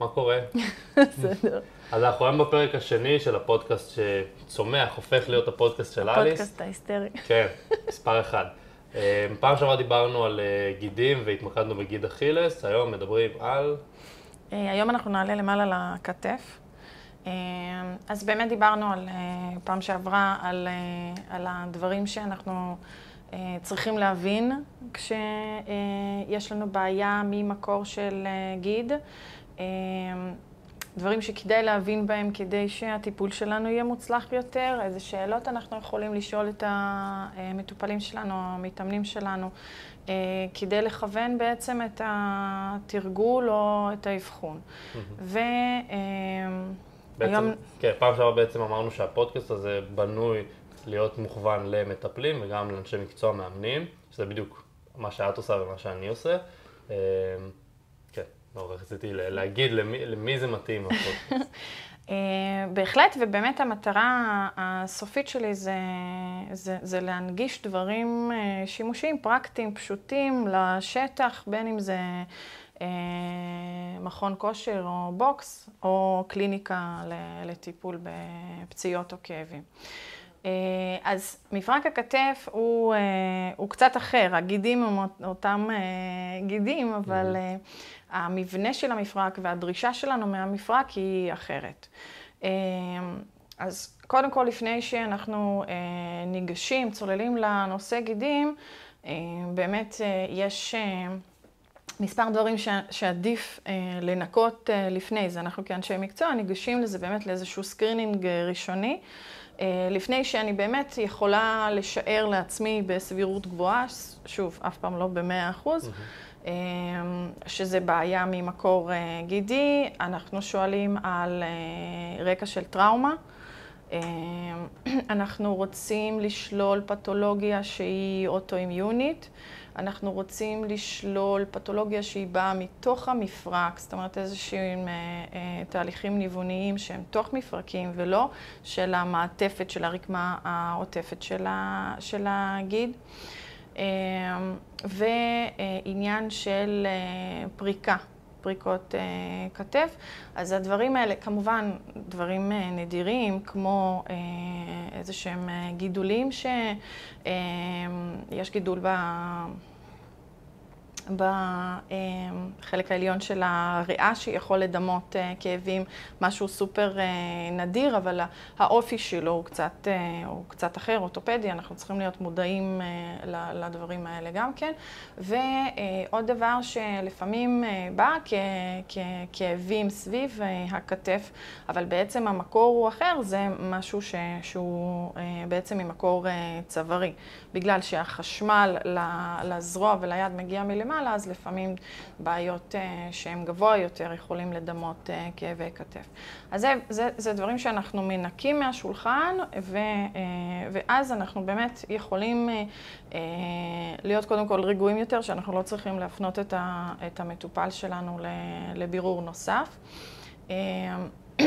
מה קורה? בסדר. אז אנחנו היום בפרק השני של הפודקאסט שצומח, הופך להיות הפודקאסט של אליס. הפודקאסט ההיסטרי. כן, מספר אחד. אה, פעם שעברה דיברנו על אה, גידים והתמקדנו בגיד אכילס, היום מדברים על... אה, היום אנחנו נעלה למעלה לכתף. אה, אז באמת דיברנו על, אה, פעם שעברה על, על הדברים שאנחנו צריכים להבין כשיש לנו בעיה ממקור של גיד. אה, דברים שכדאי להבין בהם כדי שהטיפול שלנו יהיה מוצלח יותר, איזה שאלות אנחנו יכולים לשאול את המטופלים שלנו, המתאמנים שלנו, אה, כדי לכוון בעצם את התרגול או את האבחון. ו... בעצם, היום- כן, פעם שעברה בעצם אמרנו שהפודקאסט הזה בנוי להיות מוכוון למטפלים וגם לאנשי מקצוע מאמנים, שזה בדיוק מה שאת עושה ומה שאני עושה. לא רציתי להגיד למי, למי זה מתאים הפודקאסט. אה, בהחלט, ובאמת המטרה הסופית שלי זה, זה, זה להנגיש דברים אה, שימושיים, פרקטיים, פשוטים, לשטח, בין אם זה אה, מכון כושר או בוקס, או קליניקה לטיפול בפציעות או כאבים. אה, אז מפרק הכתף הוא, אה, הוא קצת אחר, הגידים הם אות- אותם אה, גידים, אבל אה, המבנה של המפרק והדרישה שלנו מהמפרק היא אחרת. אה, אז קודם כל, לפני שאנחנו אה, ניגשים, צוללים לנושא גידים, אה, באמת אה, יש מספר דברים שעדיף לנקות לפני זה. אנחנו כאנשי מקצוע ניגשים לזה באמת לאיזשהו screening ראשוני. לפני שאני באמת יכולה לשער לעצמי בסבירות גבוהה, שוב, אף פעם לא במאה אחוז, אה, שזה בעיה ממקור אה, גידי, אנחנו שואלים על אה, רקע של טראומה. אה, אנחנו רוצים לשלול פתולוגיה שהיא אוטואימיונית. אנחנו רוצים לשלול פתולוגיה שהיא באה מתוך המפרק, זאת אומרת איזשהם אה, אה, תהליכים ניווניים שהם תוך מפרקים ולא של המעטפת של הרקמה העוטפת של, ה, של הגיד. אה, ועניין של אה, פריקה, פריקות אה, כתף. אז הדברים האלה, כמובן, דברים אה, נדירים, כמו איזה שהם גידולים, שיש גידול ב... בחלק העליון של הריאה שיכול לדמות אה, כאבים, משהו סופר אה, נדיר, אבל האופי שלו הוא קצת, אה, הוא קצת אחר, אורתופדי, אנחנו צריכים להיות מודעים לדברים האלה גם כן. ועוד דבר שלפעמים בא ככאבים סביב הכתף, אבל בעצם המקור הוא אחר, זה משהו ש- שהוא בעצם ממקור צווארי. בגלל שהחשמל לזרוע וליד מגיע מלמעלה, אז לפעמים בעיות אה, שהן גבוה יותר יכולים לדמות אה, כאבי כתף. אז זה, זה, זה דברים שאנחנו מנקים מהשולחן, ו, אה, ואז אנחנו באמת יכולים אה, אה, להיות קודם כל רגועים יותר, שאנחנו לא צריכים להפנות את, ה, את המטופל שלנו ל- לבירור נוסף. אה,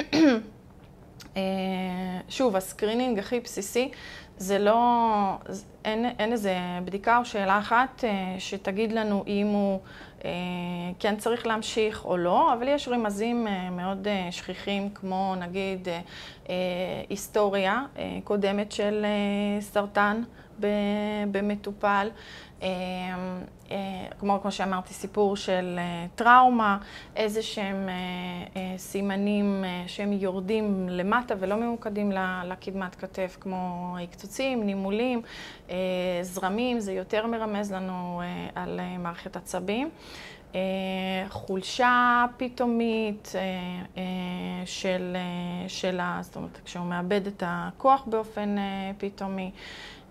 שוב, ה screening הכי בסיסי זה לא, אין, אין איזה בדיקה או שאלה אחת אה, שתגיד לנו אם הוא אה, כן צריך להמשיך או לא, אבל יש רמזים אה, מאוד אה, שכיחים, כמו נגיד אה, אה, היסטוריה אה, קודמת של אה, סרטן במטופל. אה, אה, כמו, כמו שאמרתי, סיפור של אה, טראומה, איזה שהם אה, סימנים שהם יורדים למטה ולא ממוקדים לקדמת כתף, כמו הקצוצים, נימולים, זרמים, זה יותר מרמז לנו על מערכת עצבים. חולשה פתאומית של, של. זאת אומרת, כשהוא מאבד את הכוח באופן פתאומי.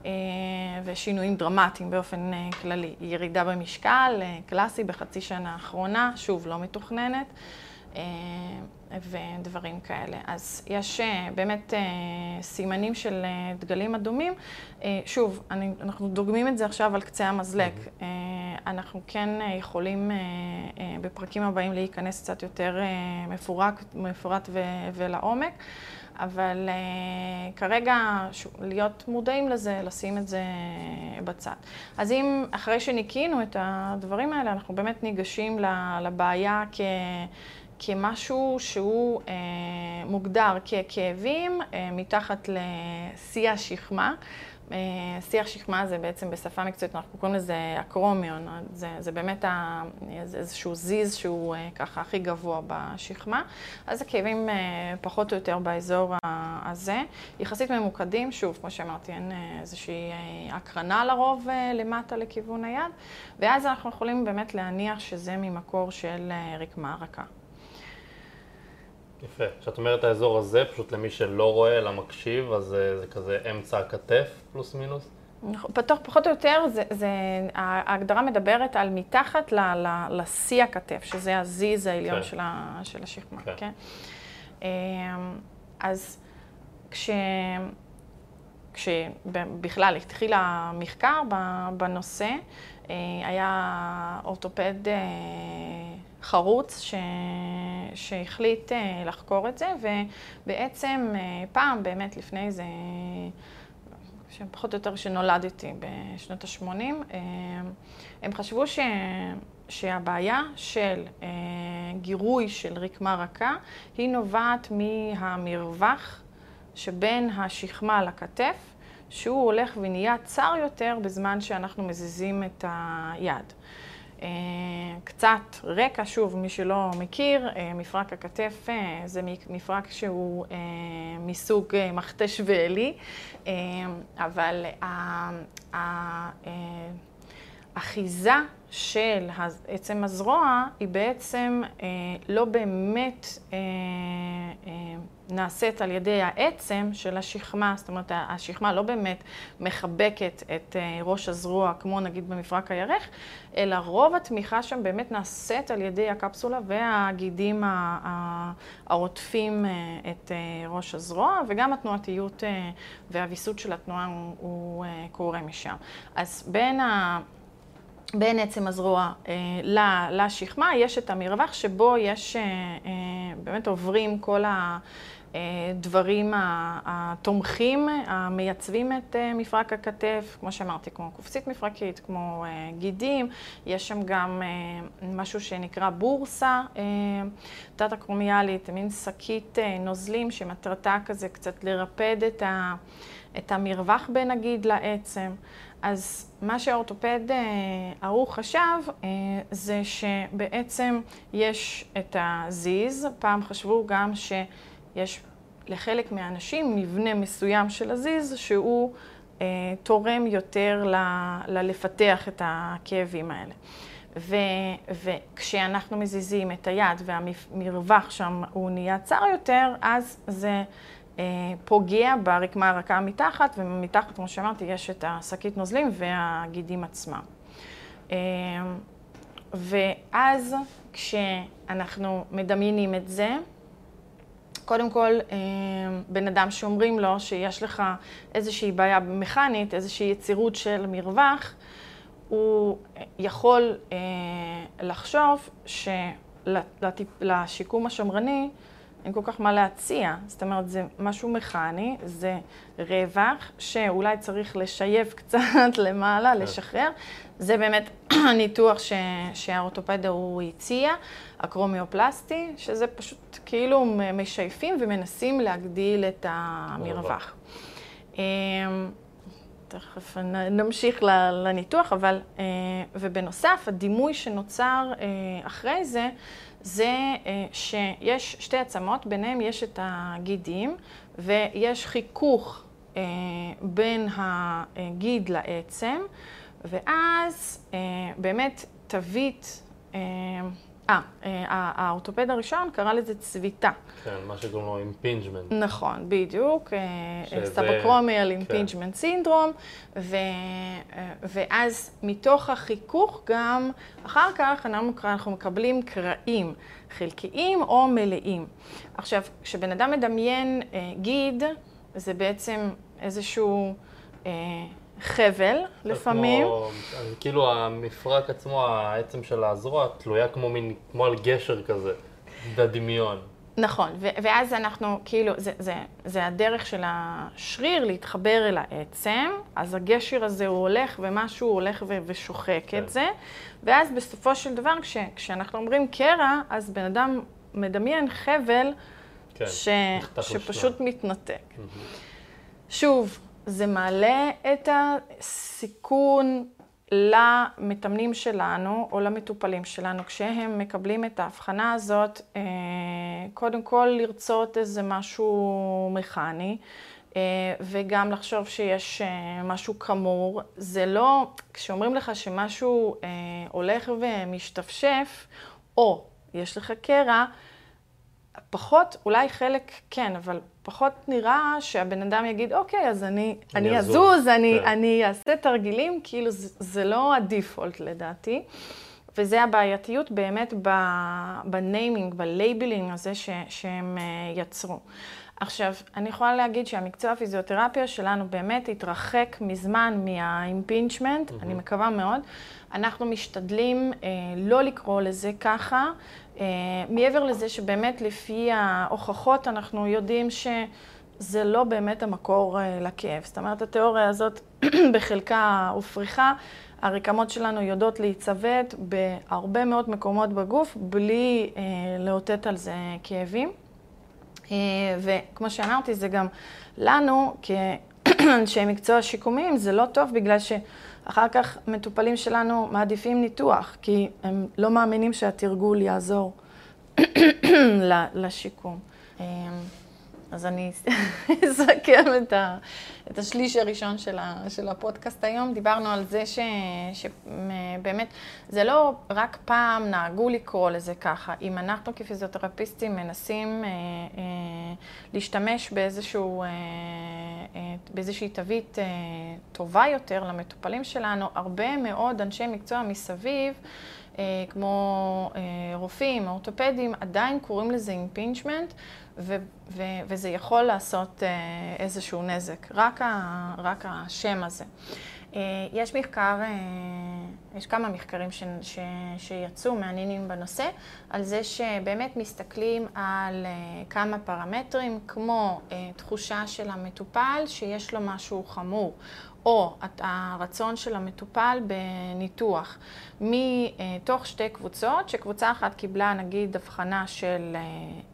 אה, ושינויים דרמטיים באופן אה, כללי. ירידה במשקל, אה, קלאסי בחצי שנה האחרונה, שוב, לא מתוכננת, ודברים כאלה. אז יש באמת סימנים של דגלים אדומים. שוב, אני, אנחנו דוגמים את זה עכשיו על קצה המזלג. אנחנו כן יכולים בפרקים הבאים להיכנס קצת יותר מפורק, מפורט ו, ולעומק. אבל uh, כרגע שוב, להיות מודעים לזה, לשים את זה בצד. אז אם אחרי שניקינו את הדברים האלה, אנחנו באמת ניגשים לבעיה כ, כמשהו שהוא אה, מוגדר ככאבים אה, מתחת לשיא השכמה. אה, שיח שכמה זה בעצם בשפה מקצועית, אנחנו קוראים לזה אקרומיון, זה, זה באמת ה, איזשהו זיז שהוא אה, ככה הכי גבוה בשכמה. אז הכאבים אה, פחות או יותר באזור הזה, יחסית ממוקדים, שוב, כמו שאמרתי, אין איזושהי הקרנה לרוב למטה לכיוון היד, ואז אנחנו יכולים באמת להניח שזה ממקור של רקמה רכה. יפה. כשאת אומרת האזור הזה, פשוט למי שלא רואה, אלא מקשיב, אז זה, זה כזה אמצע הכתף, פלוס מינוס? פתוח פחות או יותר, זה, זה, ההגדרה מדברת על מתחת ל, ל, לשיא הכתף, שזה הזיז העליון כן. של, ה, של השכמה, כן. כן? אמ, אז כש... כשבכלל התחיל המחקר בנושא, אה, היה אורתופד אה, חרוץ ש... שהחליט אה, לחקור את זה, ובעצם פעם, באמת לפני איזה, פחות או יותר שנולדתי בשנות ה-80, הם חשבו ש... שהבעיה של גירוי של רקמה רכה היא נובעת מהמרווח שבין השכמה לכתף, שהוא הולך ונהיה צר יותר בזמן שאנחנו מזיזים את היד. אה, קצת רקע, שוב, מי שלא מכיר, אה, מפרק הכתף אה, זה מפרק שהוא מסוג מכתש ואלי, אבל האחיזה של עצם הזרוע היא בעצם לא באמת נעשית על ידי העצם של השכמה, זאת אומרת, השכמה לא באמת מחבקת את אה, ראש הזרוע, כמו נגיד במפרק הירך, אלא רוב התמיכה שם באמת נעשית על ידי הקפסולה והגידים העוטפים אה, את אה, ראש הזרוע, וגם התנועתיות והוויסות של התנועה הוא קורה משם. אז בין ה... בין עצם הזרוע אה, לשכמה, יש את המרווח שבו יש, אה, אה, באמת עוברים כל ה... דברים התומכים, המייצבים את אה, מפרק הכתף, כמו שאמרתי, כמו קופסית מפרקית, כמו אה, גידים. יש שם גם אה, משהו שנקרא בורסה תת-אקרומיאלית, מין שקית נוזלים שמטרתה כזה קצת לרפד את, ה, את המרווח בין הגיד לעצם. אז מה שהאורתופד ההוא חשב זה שבעצם יש את הזיז, פעם חשבו גם ש... יש לחלק מהאנשים מבנה מסוים של הזיז שהוא אה, תורם יותר ל, ללפתח את הכאבים האלה. ו, וכשאנחנו מזיזים את היד והמרווח שם הוא נהיה צר יותר, אז זה אה, פוגע ברקמה הרכה מתחת, ומתחת, כמו שאמרתי, יש את השקית נוזלים והגידים עצמם. אה, ואז כשאנחנו מדמיינים את זה, קודם כל, אה, בן אדם שאומרים לו שיש לך איזושהי בעיה מכנית, איזושהי יצירות של מרווח, הוא יכול אה, לחשוב שלשיקום השמרני אין כל כך מה להציע. זאת אומרת, זה משהו מכני, זה רווח שאולי צריך לשייף קצת למעלה, כן. לשחרר. זה באמת הניתוח שהאורתופד הוא הציע, הקרומיופלסטי, שזה פשוט כאילו משייפים ומנסים להגדיל את המרווח. תכף נמשיך לניתוח, אבל, אה, ובנוסף, הדימוי שנוצר אה, אחרי זה, זה אה, שיש שתי עצמות, ביניהם יש את הגידים, ויש חיכוך בין הגיד לעצם, ואז באמת תווית אה, אה, האורתופד הראשון קרא לזה צביטה. כן, מה שקוראים לו impingement. נכון, בדיוק, subacromial impingement syndrome, ואז מתוך החיכוך גם, אחר כך אנחנו מקבלים קרעים חלקיים או מלאים. עכשיו, כשבן אדם מדמיין אה, גיד, זה בעצם איזשהו... חבל לפעמים. כמו, כאילו המפרק עצמו, העצם של הזרוע, תלויה כמו, מין, כמו על גשר כזה, בדמיון. נכון, ו- ואז אנחנו, כאילו, זה, זה, זה הדרך של השריר להתחבר אל העצם, אז הגשר הזה הוא הולך ומשהו הולך ו- ושוחק כן. את זה, ואז בסופו של דבר, כש- כשאנחנו אומרים קרע, אז בן אדם מדמיין חבל כן, ש... שפשוט לשניים. מתנתק. מהמם. שוב, זה מעלה את הסיכון למתאמנים שלנו או למטופלים שלנו כשהם מקבלים את ההבחנה הזאת, אה, קודם כל לרצות איזה משהו מכני. אה, וגם לחשוב שיש אה, משהו חמור. זה לא, כשאומרים לך שמשהו הולך ומשתפשף, או יש לך קרע, פחות, אולי חלק כן, אבל פחות נראה שהבן אדם יגיד, אוקיי, אז אני, אני אני אזוז." אני, כן. אני אעשה תרגילים, כאילו זה, זה לא ה default לדעתי. וזה הבעייתיות באמת ב naming, ב labeling הזה ש, שהם אה, יצרו. עכשיו, אני יכולה להגיד שהמקצוע הפיזיותרפיה שלנו באמת התרחק מזמן מהאימפינצ'מנט, אני מקווה מאוד. אנחנו משתדלים אה, לא לקרוא לזה ככה, אה, מעבר לזה שבאמת לפי ההוכחות אנחנו יודעים שזה לא באמת המקור אה, לכאב. זאת אומרת, התיאוריה הזאת בחלקה הופרכה. הרקמות שלנו יודעות להיצוות בהרבה מאוד מקומות בגוף בלי אה, לאותת על זה כאבים. אה, וכמו שאמרתי, זה גם לנו, כאנשי מקצוע שיקומיים, זה לא טוב בגלל שאחר כך מטופלים שלנו מעדיפים ניתוח, כי הם לא מאמינים שהתרגול יעזור לשיקום. אז אני אסכם את, ה, את השליש הראשון של, ה, של הפודקאסט היום. דיברנו על זה ש, שבאמת, זה לא רק פעם נהגו לקרוא לזה ככה. אם אנחנו כפיזיותרפיסטים מנסים אה, אה, להשתמש באיזשהו, אה, אה, באיזושהי תווית אה, טובה יותר למטופלים שלנו, הרבה מאוד אנשי מקצוע מסביב, כמו אה, רופאים, אורתופדים, עדיין קוראים לזה ו- וזה יכול לעשות אה, איזשהו נזק, רק, ה- רק השם הזה. אה, יש מחקר, אה, יש כמה מחקרים ש- ש- שיצאו מעניינים בנושא, על זה שבאמת מסתכלים על אה, כמה פרמטרים, כמו אה, תחושה של המטופל שיש לו משהו חמור, או הרצון של המטופל בניתוח, מתוך שתי קבוצות, שקבוצה אחת קיבלה נגיד הבחנה של אה,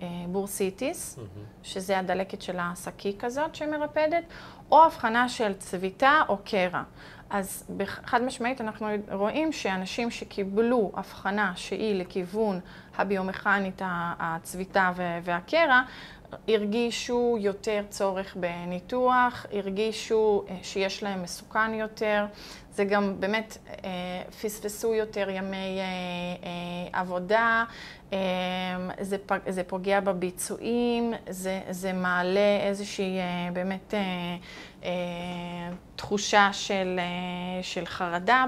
אה, בורסיטיס, שזה הדלקת של השקי כזאת שמרפדת, או הבחנה של צביטה או קרע. אז חד משמעית אנחנו רואים שאנשים שקיבלו הבחנה שהיא לכיוון הביומכנית, הצביטה והקרע, הרגישו יותר צורך בניתוח, הרגישו אה, שיש להם מסוכן יותר, זה גם באמת אה, פספסו יותר ימי אה, עבודה, זה, פוגע בביצועים, זה, זה מעלה איזושהי באמת תחושה של, של חרדה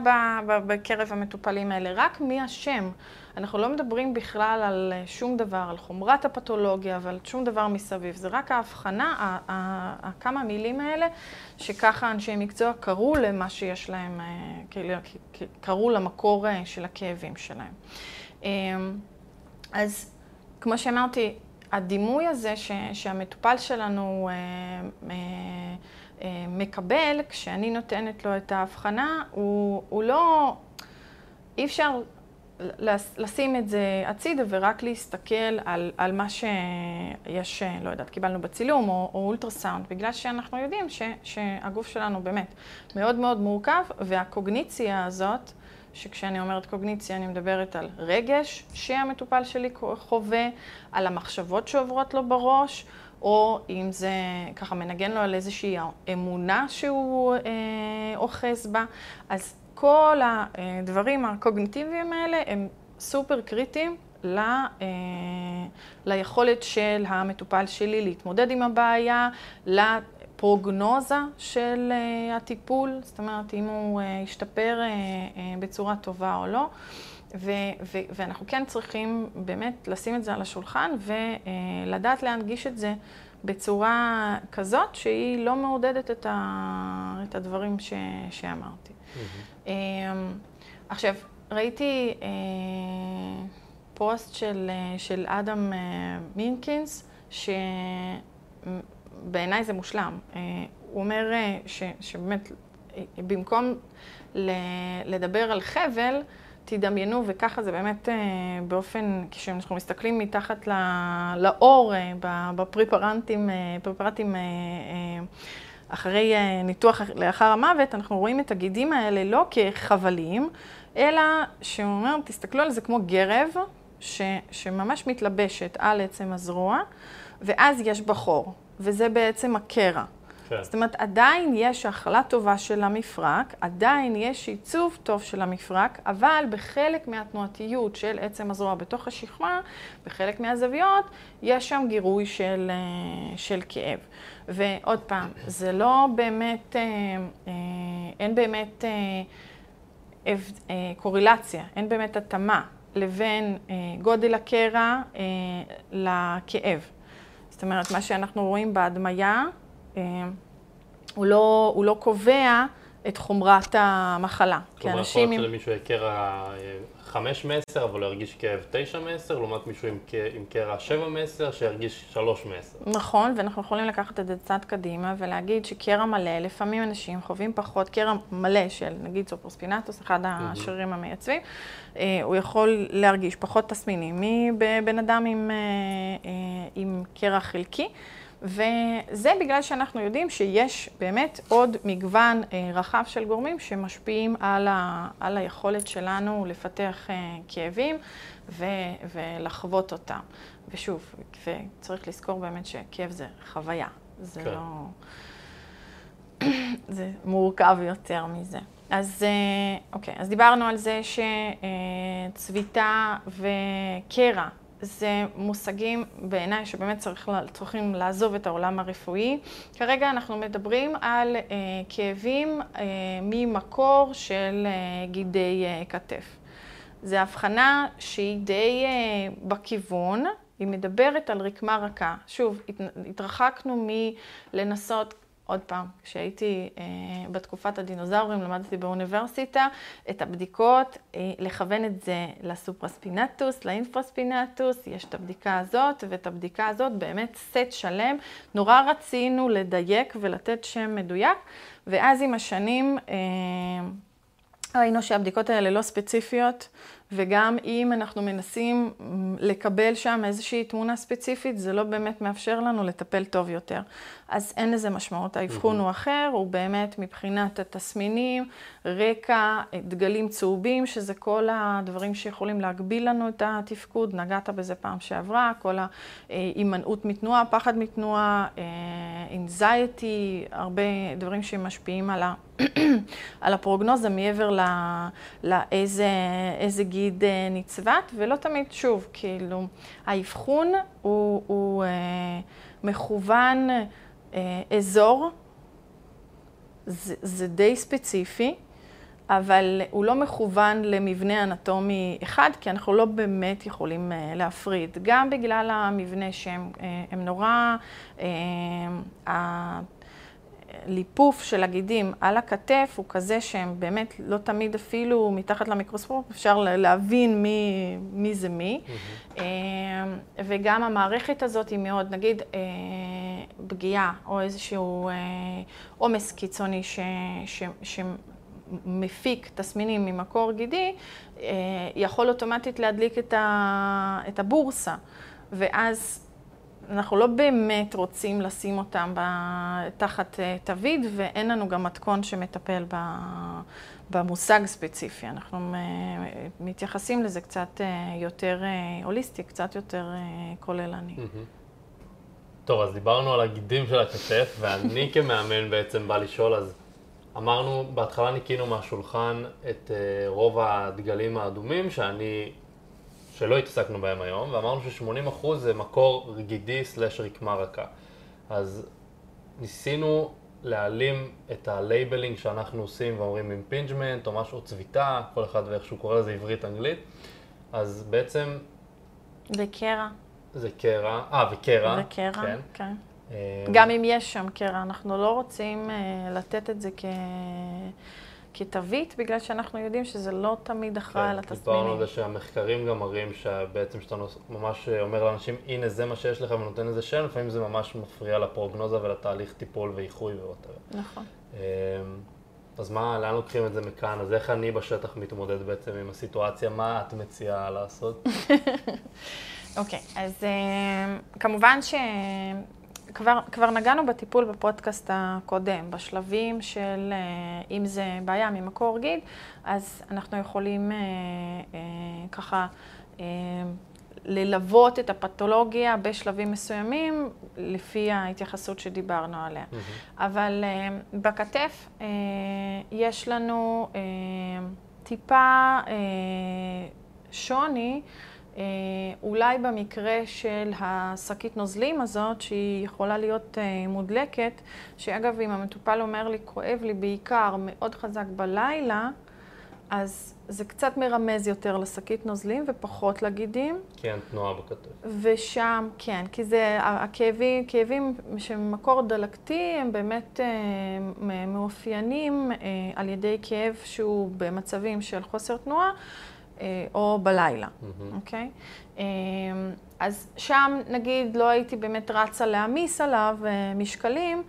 בקרב המטופלים האלה, רק מהשם. אנחנו לא מדברים בכלל על שום דבר, על חומרת הפתולוגיה ועל שום דבר מסביב. זה רק ההבחנה, כמה מילים האלה, שככה אנשי מקצוע קראו למה שיש להם, כאילו, קראו למקור של הכאבים שלהם. אז כמו שאמרתי, הדימוי הזה ש, שהמטופל שלנו מקבל, כשאני נותנת לו את ההבחנה, הוא, הוא לא, אי אפשר לשים את זה הצידה ורק להסתכל על, על מה שיש, לא יודעת, קיבלנו בצילום או, או אולטרסאונד, בגלל שאנחנו יודעים ש, שהגוף שלנו באמת מאוד מאוד מורכב, והקוגניציה הזאת, שכשאני אומרת קוגניציה אני מדברת על רגש שהמטופל שלי חווה, על המחשבות שעוברות לו בראש, או אם זה ככה מנגן לו על איזושהי אמונה שהוא אה, אוחז בה, אז כל הדברים הקוגניטיביים האלה הם סופר קריטיים ל, אה, ליכולת של המטופל שלי להתמודד עם הבעיה, לפרוגנוזה של אה, הטיפול, זאת אומרת אם הוא אה, ישתפר בצורה טובה או לא. ו- ו- ואנחנו כן צריכים באמת לשים את זה על השולחן ולדעת להנגיש את זה בצורה כזאת שהיא לא מעודדת את, ה- את הדברים ש- שאמרתי. Mm-hmm. עכשיו, ראיתי אה, פוסט של, של אדם אה, מינקינס, שבעיניי זה מושלם. אה, הוא אומר ש, שבאמת, במקום לדבר על חבל, תדמיינו, וככה זה באמת באופן, כשאנחנו מסתכלים מתחת לאור בפרפרנטים, פרפרטים אחרי ניתוח לאחר המוות, אנחנו רואים את הגידים האלה לא כחבלים, אלא שהוא אומר, תסתכלו על זה כמו גרב, ש, שממש מתלבשת על עצם הזרוע, ואז יש בחור, וזה בעצם הקרע. כן. זאת אומרת, עדיין יש הכלה טובה של המפרק, עדיין יש עיצוב טוב של המפרק, אבל בחלק מהתנועתיות של עצם הזרוע בתוך השכמה, בחלק מהזוויות, יש שם גירוי של, אה, של כאב. ועוד פעם, זה לא באמת, אה, אה, אין באמת קורילציה, אין באמת התאמה לבין גודל הקרע לכאב. זאת אומרת, מה שאנחנו רואים בהדמיה, הוא לא, הוא לא קובע את חומרת המחלה. כלומר, יכול להיות שלמישהו יהיה קרע 5 מ-10, אבל הוא ירגיש כאב 9 מ-10, לעומת מישהו עם, עם קרע 7 מ-10, שירגיש 3 מ-10. נכון, ואנחנו יכולים לקחת את זה צעד קדימה ולהגיד שקרע מלא, לפעמים אנשים חווים פחות, קרע מלא של נגיד סופרוספינטוס, אחד השרירים המייצבים, אה, הוא יכול להרגיש פחות תסמינים מבן אדם עם, אה, אה, עם קרע חלקי. וזה בגלל שאנחנו יודעים שיש באמת עוד מגוון אה, רחב של גורמים שמשפיעים על, ה, על היכולת שלנו לפתח אה, כאבים ו, ולחוות אותם. ושוב, וצריך לזכור באמת שכאב זה חוויה, זה כן. לא... זה מורכב יותר מזה. אז אה, אוקיי, אז דיברנו על זה שצביטה וקרע זה מושגים בעיניי שבאמת צריך, צריכים לעזוב את העולם הרפואי. כרגע אנחנו מדברים על אה, כאבים אה, ממקור של אה, גידי אה, כתף. זו הבחנה שהיא די אה, בכיוון, היא מדברת על רקמה רכה. שוב, התרחקנו מלנסות עוד פעם, כשהייתי אה, בתקופת הדינוזאורים, למדתי באוניברסיטה את הבדיקות, אה, לכוון את זה לסופרספינטוס, לאינפרספינטוס, יש את הבדיקה הזאת ואת הבדיקה הזאת, באמת סט שלם. נורא רצינו לדייק ולתת שם מדויק, ואז עם השנים אה, ראינו שהבדיקות האלה לא ספציפיות. וגם אם אנחנו מנסים לקבל שם איזושהי תמונה ספציפית, זה לא באמת מאפשר לנו לטפל טוב יותר. אז אין לזה משמעות. האבחון הוא אחר, הוא באמת מבחינת התסמינים, רקע, דגלים צהובים, שזה כל הדברים שיכולים להגביל לנו את התפקוד, נגעת בזה פעם שעברה, כל ההימנעות מתנועה, פחד מתנועה, אינזייטי, הרבה דברים שמשפיעים על, ה... על הפרוגנוזה מעבר לאיזה גיד אה, נצבת, ולא תמיד, שוב, כאילו, האבחון הוא, הוא אה, מכוון אה, אזור, זה, זה די ספציפי, אבל הוא לא מכוון למבנה אנטומי אחד, כי אנחנו לא באמת יכולים אה, להפריד. גם בגלל המבנה שהם אה, נורא, הליפוף של הגידים על הכתף הוא כזה שהם באמת לא תמיד אפילו מתחת למיקרוסקופ אפשר להבין מי, מי זה מי. Mm-hmm. וגם המערכת הזאת היא מאוד, נגיד, פגיעה או איזשהו עומס קיצוני ש, ש, שמפיק תסמינים ממקור גידי, יכול אוטומטית להדליק את הבורסה. ואז אנחנו לא באמת רוצים לשים אותם תחת אה, תווית, ואין לנו גם מתכון שמטפל במושג ספציפי. אנחנו אה, מתייחסים לזה קצת אה, יותר הוליסטי, קצת יותר כוללני. טוב, אז דיברנו על הגידים של הכתף, ואני כמאמן בעצם בא לשאול, אז אמרנו, בהתחלה ניקינו מהשולחן את רוב הדגלים האדומים, שאני שלא התעסקנו בהם היום, ואמרנו ש-80% זה מקור גידי slash רקמה רכה. אז ניסינו להעלים את ה labeling שאנחנו עושים ואומרים impingement או משהו, צביטה, כל אחד ואיך שהוא קורא לזה עברית-אנגלית. אז בעצם... זה קרע. זה קרע, אה, וקרע. זה קרע, כן. כן. גם אם יש שם קרע, אנחנו לא רוצים uh, לתת את זה כ... כתווית, בגלל שאנחנו יודעים שזה לא תמיד אחראי כן, על התסמינים. דיברנו על זה שהמחקרים גם מראים שבעצם שאתה ממש אומר לאנשים, הנה זה מה שיש לך ונותן לזה שם, לפעמים זה ממש מפריע לפרוגנוזה ולתהליך טיפול ואיחוי ואותה. נכון. אמ, אז מה, לאן לוקחים את זה מכאן? אז איך אני בשטח מתמודד בעצם עם הסיטואציה? מה את מציעה לעשות? אוקיי, okay, אז uh, כמובן שכבר נגענו בטיפול בפודקאסט הקודם, בשלבים של uh, אם זה בעיה ממקור גיד, אז אנחנו יכולים uh, uh, ככה ללוות את הפתולוגיה בשלבים מסוימים, לפי ההתייחסות שדיברנו עליה. Mm-hmm. אבל uh, בכתף uh, יש לנו uh, טיפה uh, שוני. Uh, אולי במקרה של השקית נוזלים הזאת, שהיא יכולה להיות uh, מודלקת, שאגב, אם המטופל אומר לי, כואב לי בעיקר מאוד חזק בלילה, אז זה קצת מרמז יותר לשקית נוזלים ופחות לגידים. כן, תנועה בכתף. ושם, כן, כי זה, הכאבים, כאבים שמקור דלקתי, הם באמת אה, מאופיינים אה, על ידי כאב שהוא במצבים של חוסר תנועה, אה, או בלילה, אוקיי? Mm-hmm. Okay? אז שם, נגיד, לא הייתי באמת רצה להעמיס עליו משקלים,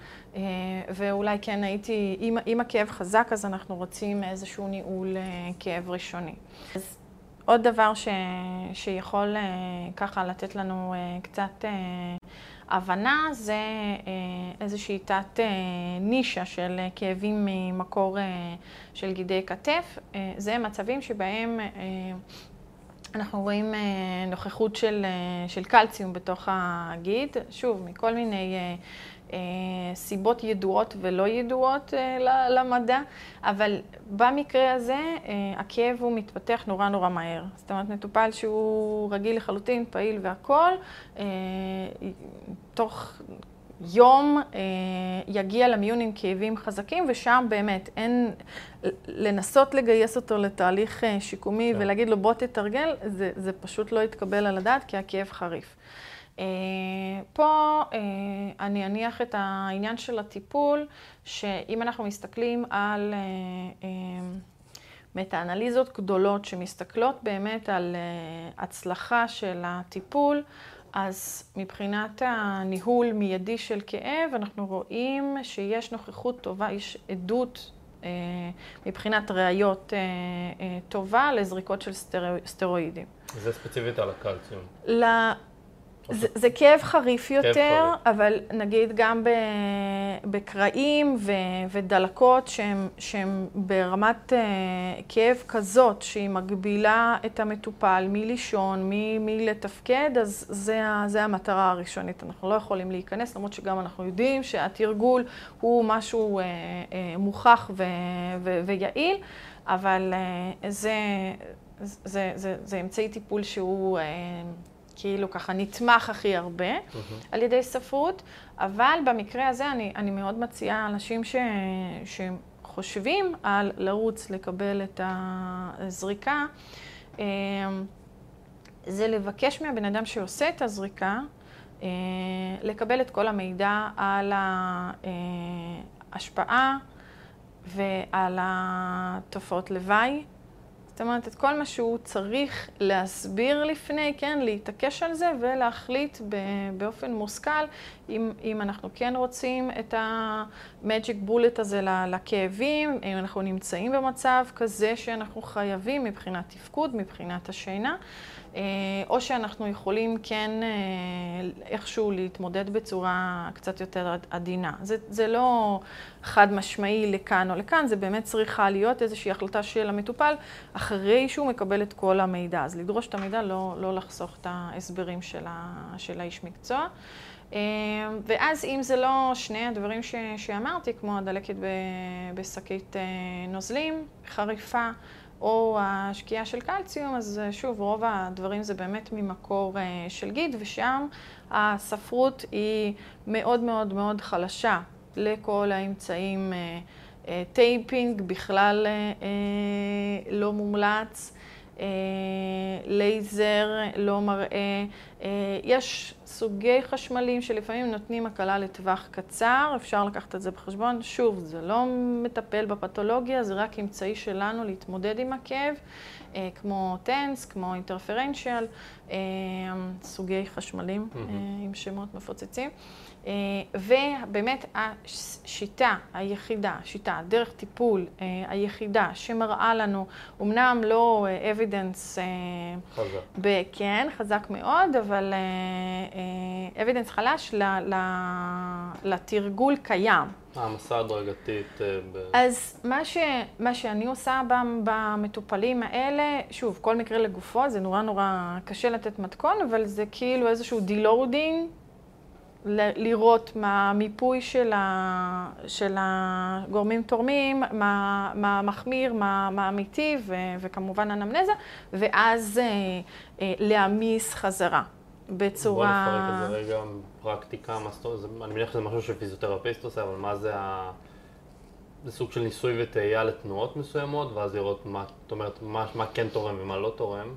ואולי כן הייתי, אם, אם הכאב חזק, אז אנחנו רוצים איזשהו ניהול כאב ראשוני. אז עוד דבר ש, שיכול ככה לתת לנו קצת הבנה, זה איזושהי תת נישה של כאבים ממקור של גידי כתף. זה מצבים שבהם אנחנו רואים נוכחות של, של קלציום בתוך הגיד, שוב, מכל מיני אה, סיבות ידועות ולא ידועות אה, למדע, אבל במקרה הזה אה, הכאב הוא מתפתח נורא נורא מהר. זאת אומרת, מטופל שהוא רגיל לחלוטין, פעיל והכול, תוך יום יגיע למיון עם כאבים חזקים, ושם באמת אין, לנסות לגייס אותו לתהליך שיקומי כן. ולהגיד לו בוא תתרגל, זה, זה פשוט לא יתקבל על הדעת כי הכאב חריף. Uh, פה uh, אני אניח את העניין של הטיפול, שאם אנחנו מסתכלים על uh, מטה-אנליזות גדולות שמסתכלות באמת על הצלחה של הטיפול, אז מבחינת הניהול מיידי של כאב, אנחנו רואים שיש נוכחות טובה, יש עדות מבחינת ראיות טובה לזריקות של סטר... סטרואידים. זה ספציפית על הקלציום. זה, זה כאב חריף יותר, כאב חריף. אבל נגיד גם בקרעים ו, ודלקות שהם, שהם ברמת uh, כאב כזאת, שהיא מגבילה את המטופל מלישון, מלתפקד, אז זה, זה המטרה הראשונית. אנחנו לא יכולים להיכנס, למרות שגם אנחנו יודעים שהתרגול הוא משהו uh, uh, מוכח ו, ו, ויעיל, אבל uh, זה, זה, זה, זה, זה אמצעי טיפול שהוא... Uh, כאילו ככה נתמך הכי הרבה mm-hmm. על ידי ספרות, אבל במקרה הזה אני, אני מאוד מציעה אנשים ש, שחושבים על לרוץ לקבל את הזריקה, אמ, זה לבקש מהבן אדם שעושה את הזריקה, אה, לקבל את כל המידע על ההשפעה ועל התופעות לוואי זאת אומרת, את כל מה שהוא צריך להסביר לפני, כן, להתעקש על זה ולהחליט באופן מושכל אם, אם אנחנו כן רוצים את ה-magic bullet הזה לכאבים, אם אנחנו נמצאים במצב כזה שאנחנו חייבים מבחינת תפקוד, מבחינת השינה. אה, או שאנחנו יכולים כן אה, איכשהו להתמודד בצורה קצת יותר עדינה. זה, זה לא חד משמעי לכאן או לכאן, זה באמת צריכה להיות איזושהי החלטה של המטופל אחרי שהוא מקבל את כל המידע. אז לדרוש את המידע, לא, לא לחסוך את ההסברים של, ה, של האיש מקצוע. אה, ואז אם זה לא שני הדברים ש, שאמרתי, כמו הדלקת בשקית נוזלים, חריפה, או השקיעה של קלציום, אז אה, שוב, רוב הדברים זה באמת ממקור אה, של גיד, ושם הספרות היא מאוד מאוד מאוד חלשה לכל האמצעים. אה, taping בכלל לא מומלץ, לייזר לא מראה. יש סוגי חשמלים שלפעמים נותנים הקלה לטווח קצר, אפשר לקחת את זה בחשבון. שוב, זה לא מטפל בפתולוגיה, זה רק אמצעי שלנו להתמודד עם הכאב, אה, כמו TENS, כמו interferential, אה, סוגי חשמלים. עם שמות מפוצצים. ובאמת השיטה היחידה, שיטה, דרך טיפול היחידה שמראה לנו, אמנם לא evidence, חזק. כן, חזק מאוד, אבל evidence חלש לתרגול קיים. העמסה הדרגתית. אז מה, ש, מה שאני עושה במטופלים האלה, שוב, כל מקרה לגופו, זה נורא נורא קשה לתת מתכון, אבל זה כאילו איזשהו deloading. לראות מה המיפוי של, ה, של הגורמים תורמים, מה, מה מחמיר, מה, מה אמיתי, ו, וכמובן אנמנזה, ואז אה, אה, להעמיס חזרה בצורה... בוא נפרק את זה רגע, פרקטיקה, זאת אומרת, אני מניח שזה משהו שפיזיותרפיסט עושה, אבל מה זה ה... זה סוג של ניסוי וטעייה לתנועות מסוימות, ואז לראות מה, זאת אומרת, מה, מה כן תורם ומה לא תורם.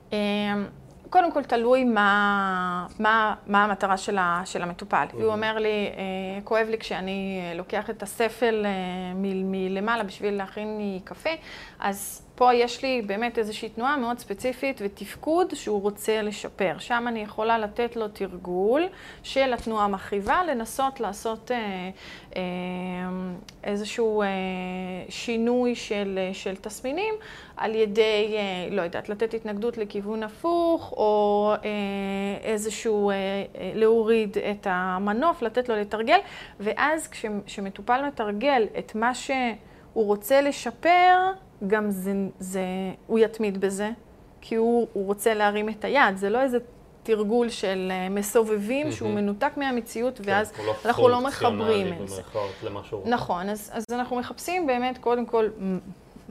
קודם כל תלוי מה, מה, מה המטרה של, ה, של המטופל. Mm-hmm. הוא אומר לי, אה, כואב לי כשאני לוקח את הספל אה, מלמעלה בשביל להכין לי קפה, אז פה יש לי באמת איזושהי תנועה מאוד ספציפית ותפקוד שהוא רוצה לשפר. שם אני יכולה לתת לו תרגול של התנועה המכאיבה, לנסות לעשות אה, אה, איזשהו אה, שינוי של, של תסמינים על ידי, אה, לא יודעת, לתת התנגדות לכיוון הפוך, או אה, איזשהו, אה, אה, להוריד את המנוף, לתת לו לתרגל, ואז כשמטופל מתרגל את מה שהוא רוצה לשפר, גם זה, זה, הוא יתמיד בזה, כי הוא, הוא רוצה להרים את היד, זה לא איזה תרגול של אה, מסובבים mm-hmm. שהוא מנותק מהמציאות, כן, ואז לא אנחנו לא מחברים את זה. נכון, אז, אז אנחנו מחפשים באמת, קודם כל,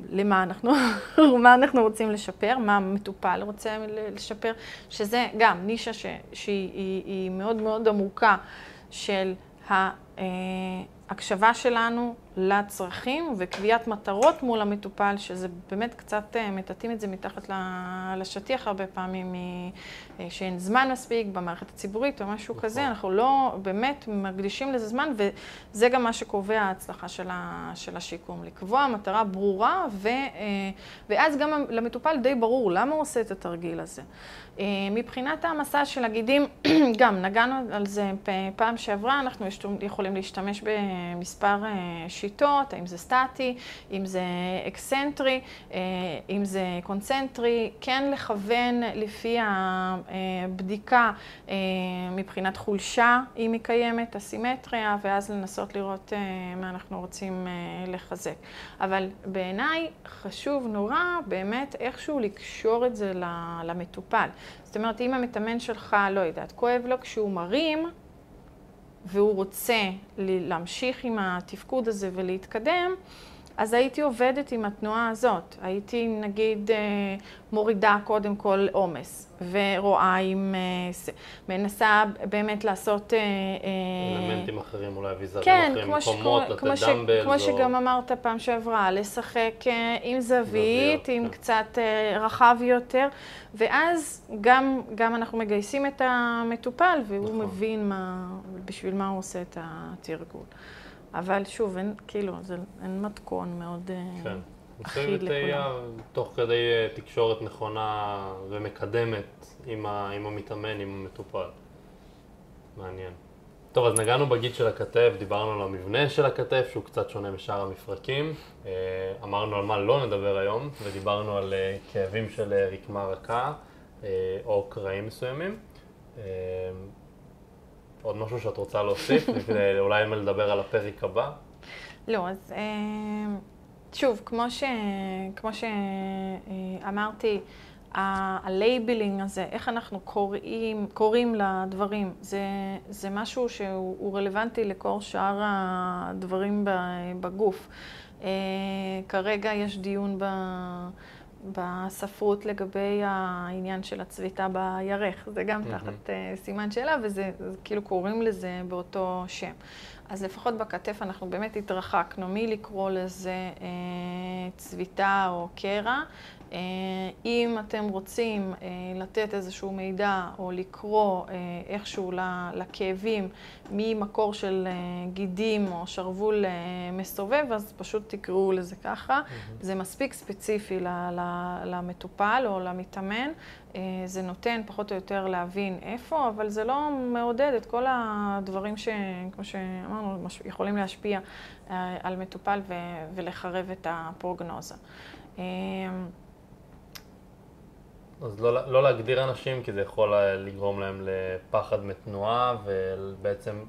למה אנחנו, מה אנחנו רוצים לשפר, מה המטופל רוצה לשפר, שזה גם נישה ש, שהיא היא, היא מאוד מאוד עמוקה של ההקשבה שלנו לצרכים וקביעת מטרות מול המטופל, שזה באמת קצת אה, מטאטאים את זה מתחת לשטיח הרבה פעמים, אה, שאין זמן מספיק במערכת הציבורית או משהו נכון. כזה, אנחנו לא באמת מקדישים לזה זמן, וזה גם מה שקובע ההצלחה של, ה, של השיקום, לקבוע מטרה ברורה, ו, אה, ואז גם למטופל די ברור למה הוא עושה את התרגיל הזה. מבחינת העמסה של הגידים, גם נגענו על זה פעם שעברה, אנחנו יכולים להשתמש במספר שיטות, האם זה סטטי, אם זה אקסנטרי, אה, אם זה קונצנטרי, כן לכוון לפי הבדיקה אה, מבחינת חולשה, אם היא קיימת, אסימטריה, ואז לנסות לראות אה, מה אנחנו רוצים לחזק. אבל בעיניי חשוב נורא באמת איכשהו לקשור את זה למטופל. זאת אומרת, אם המתאמן שלך, לא יודעת, כואב לו כשהוא מרים, והוא רוצה להמשיך עם התפקוד הזה ולהתקדם, אז הייתי עובדת עם התנועה הזאת. הייתי נגיד אה, מורידה קודם כל עומס, ורואה אם אה, מנסה באמת לעשות... אה, אלמנטים אחרים, אולי אביזרים כן, אחרים, מקומות, לתת דמבל. כמו שגם אמרת פעם שעברה, לשחק עם זווית, עם כן. קצת רחב יותר, ואז גם, גם אנחנו מגייסים את המטופל, והוא נכון. מבין מה, בשביל מה הוא עושה את התרגול. אבל שוב, אין, כאילו, זה, אין מתכון מאוד אה, כן. אחיד לכולם. תוך כדי אה, תקשורת נכונה ומקדמת עם, ה, עם המתאמן, עם המטופל. מעניין. טוב, אז נגענו בגיד של הכתף, דיברנו על המבנה של הכתף, שהוא קצת שונה משאר המפרקים. אה, אמרנו על מה לא נדבר היום, ודיברנו על כאבים של רקמה רכה או קרעים מסוימים. עוד משהו שאת רוצה להוסיף, כדי אולי לדבר על הפרק הבא? לא, אז אה, שוב, כמו, ש, כמו שאמרתי, ה labeling הזה, איך אנחנו קוראים, קוראים לדברים, זה, זה משהו שהוא רלוונטי לכל שאר הדברים בגוף. אה, כרגע יש דיון ב... בספרות לגבי העניין של הצביטה בירך. זה גם mm-hmm. תחת uh, סימן שאלה, וזה כאילו קוראים לזה באותו שם. אז לפחות בכתף אנחנו באמת התרחקנו מלקרוא לזה uh, צביטה או קרע, אם אתם רוצים לתת איזשהו מידע או לקרוא איכשהו לכאבים ממקור של גידים או שרוול מסובב, אז פשוט תקראו לזה ככה. זה מספיק ספציפי למטופל או למתאמן. זה נותן פחות או יותר להבין איפה, אבל זה לא מעודד את כל הדברים שכמו שאמרנו, יכולים להשפיע על מטופל ולחרב את הפרוגנוזה. אז לא, לא להגדיר אנשים, כי זה יכול לגרום להם לפחד מתנועה, ובעצם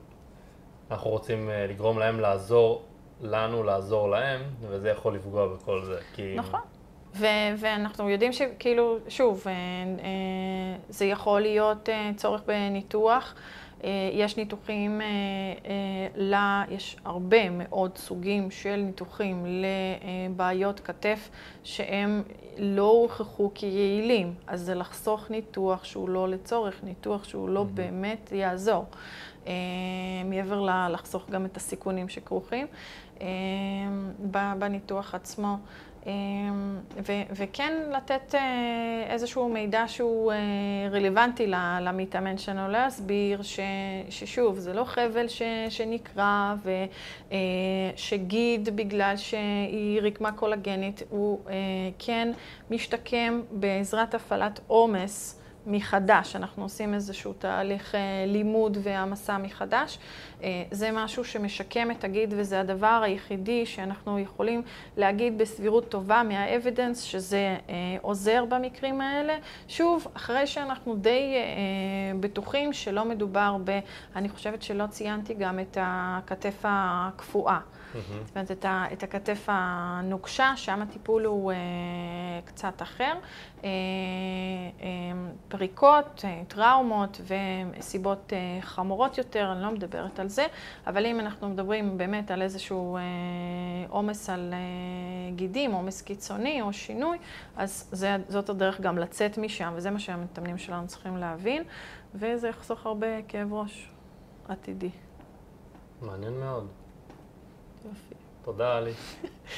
אנחנו רוצים לגרום להם לעזור לנו, לעזור להם, וזה יכול לפגוע בכל זה. כי... נכון. ואנחנו יודעים שכאילו, שוב, זה יכול להיות צורך בניתוח. יש ניתוחים, לה, יש הרבה מאוד סוגים של ניתוחים לבעיות כתף שהם לא הוכחו כיעילים. אז זה לחסוך ניתוח שהוא לא לצורך, ניתוח שהוא לא באמת יעזור. מעבר לחסוך גם את הסיכונים שכרוכים בניתוח עצמו. וכן לתת איזשהו מידע שהוא רלוונטי למתאמן שלנו, להסביר ששוב, זה לא חבל שנקרע ושגיד בגלל שהיא רקמה קולגנית, הוא כן משתקם בעזרת הפעלת עומס. מחדש, אנחנו עושים איזשהו תהליך לימוד והעמסה מחדש. זה משהו שמשקם את הגיד וזה הדבר היחידי שאנחנו יכולים להגיד בסבירות טובה מה-evidence שזה עוזר במקרים האלה. שוב, אחרי שאנחנו די בטוחים שלא מדובר ב... אני חושבת שלא ציינתי גם את הכתף הקפואה. זאת אומרת, את הכתף הנוקשה, שם הטיפול הוא קצת אחר. פריקות, טראומות וסיבות חמורות יותר, אני לא מדברת על זה, אבל אם אנחנו מדברים באמת על איזשהו עומס על גידים, עומס קיצוני או שינוי, אז זה, זאת הדרך גם לצאת משם, וזה מה שהמתאמנים שלנו צריכים להבין, וזה יחסוך הרבה כאב ראש עתידי. מעניין מאוד. יופי. תודה, עלי.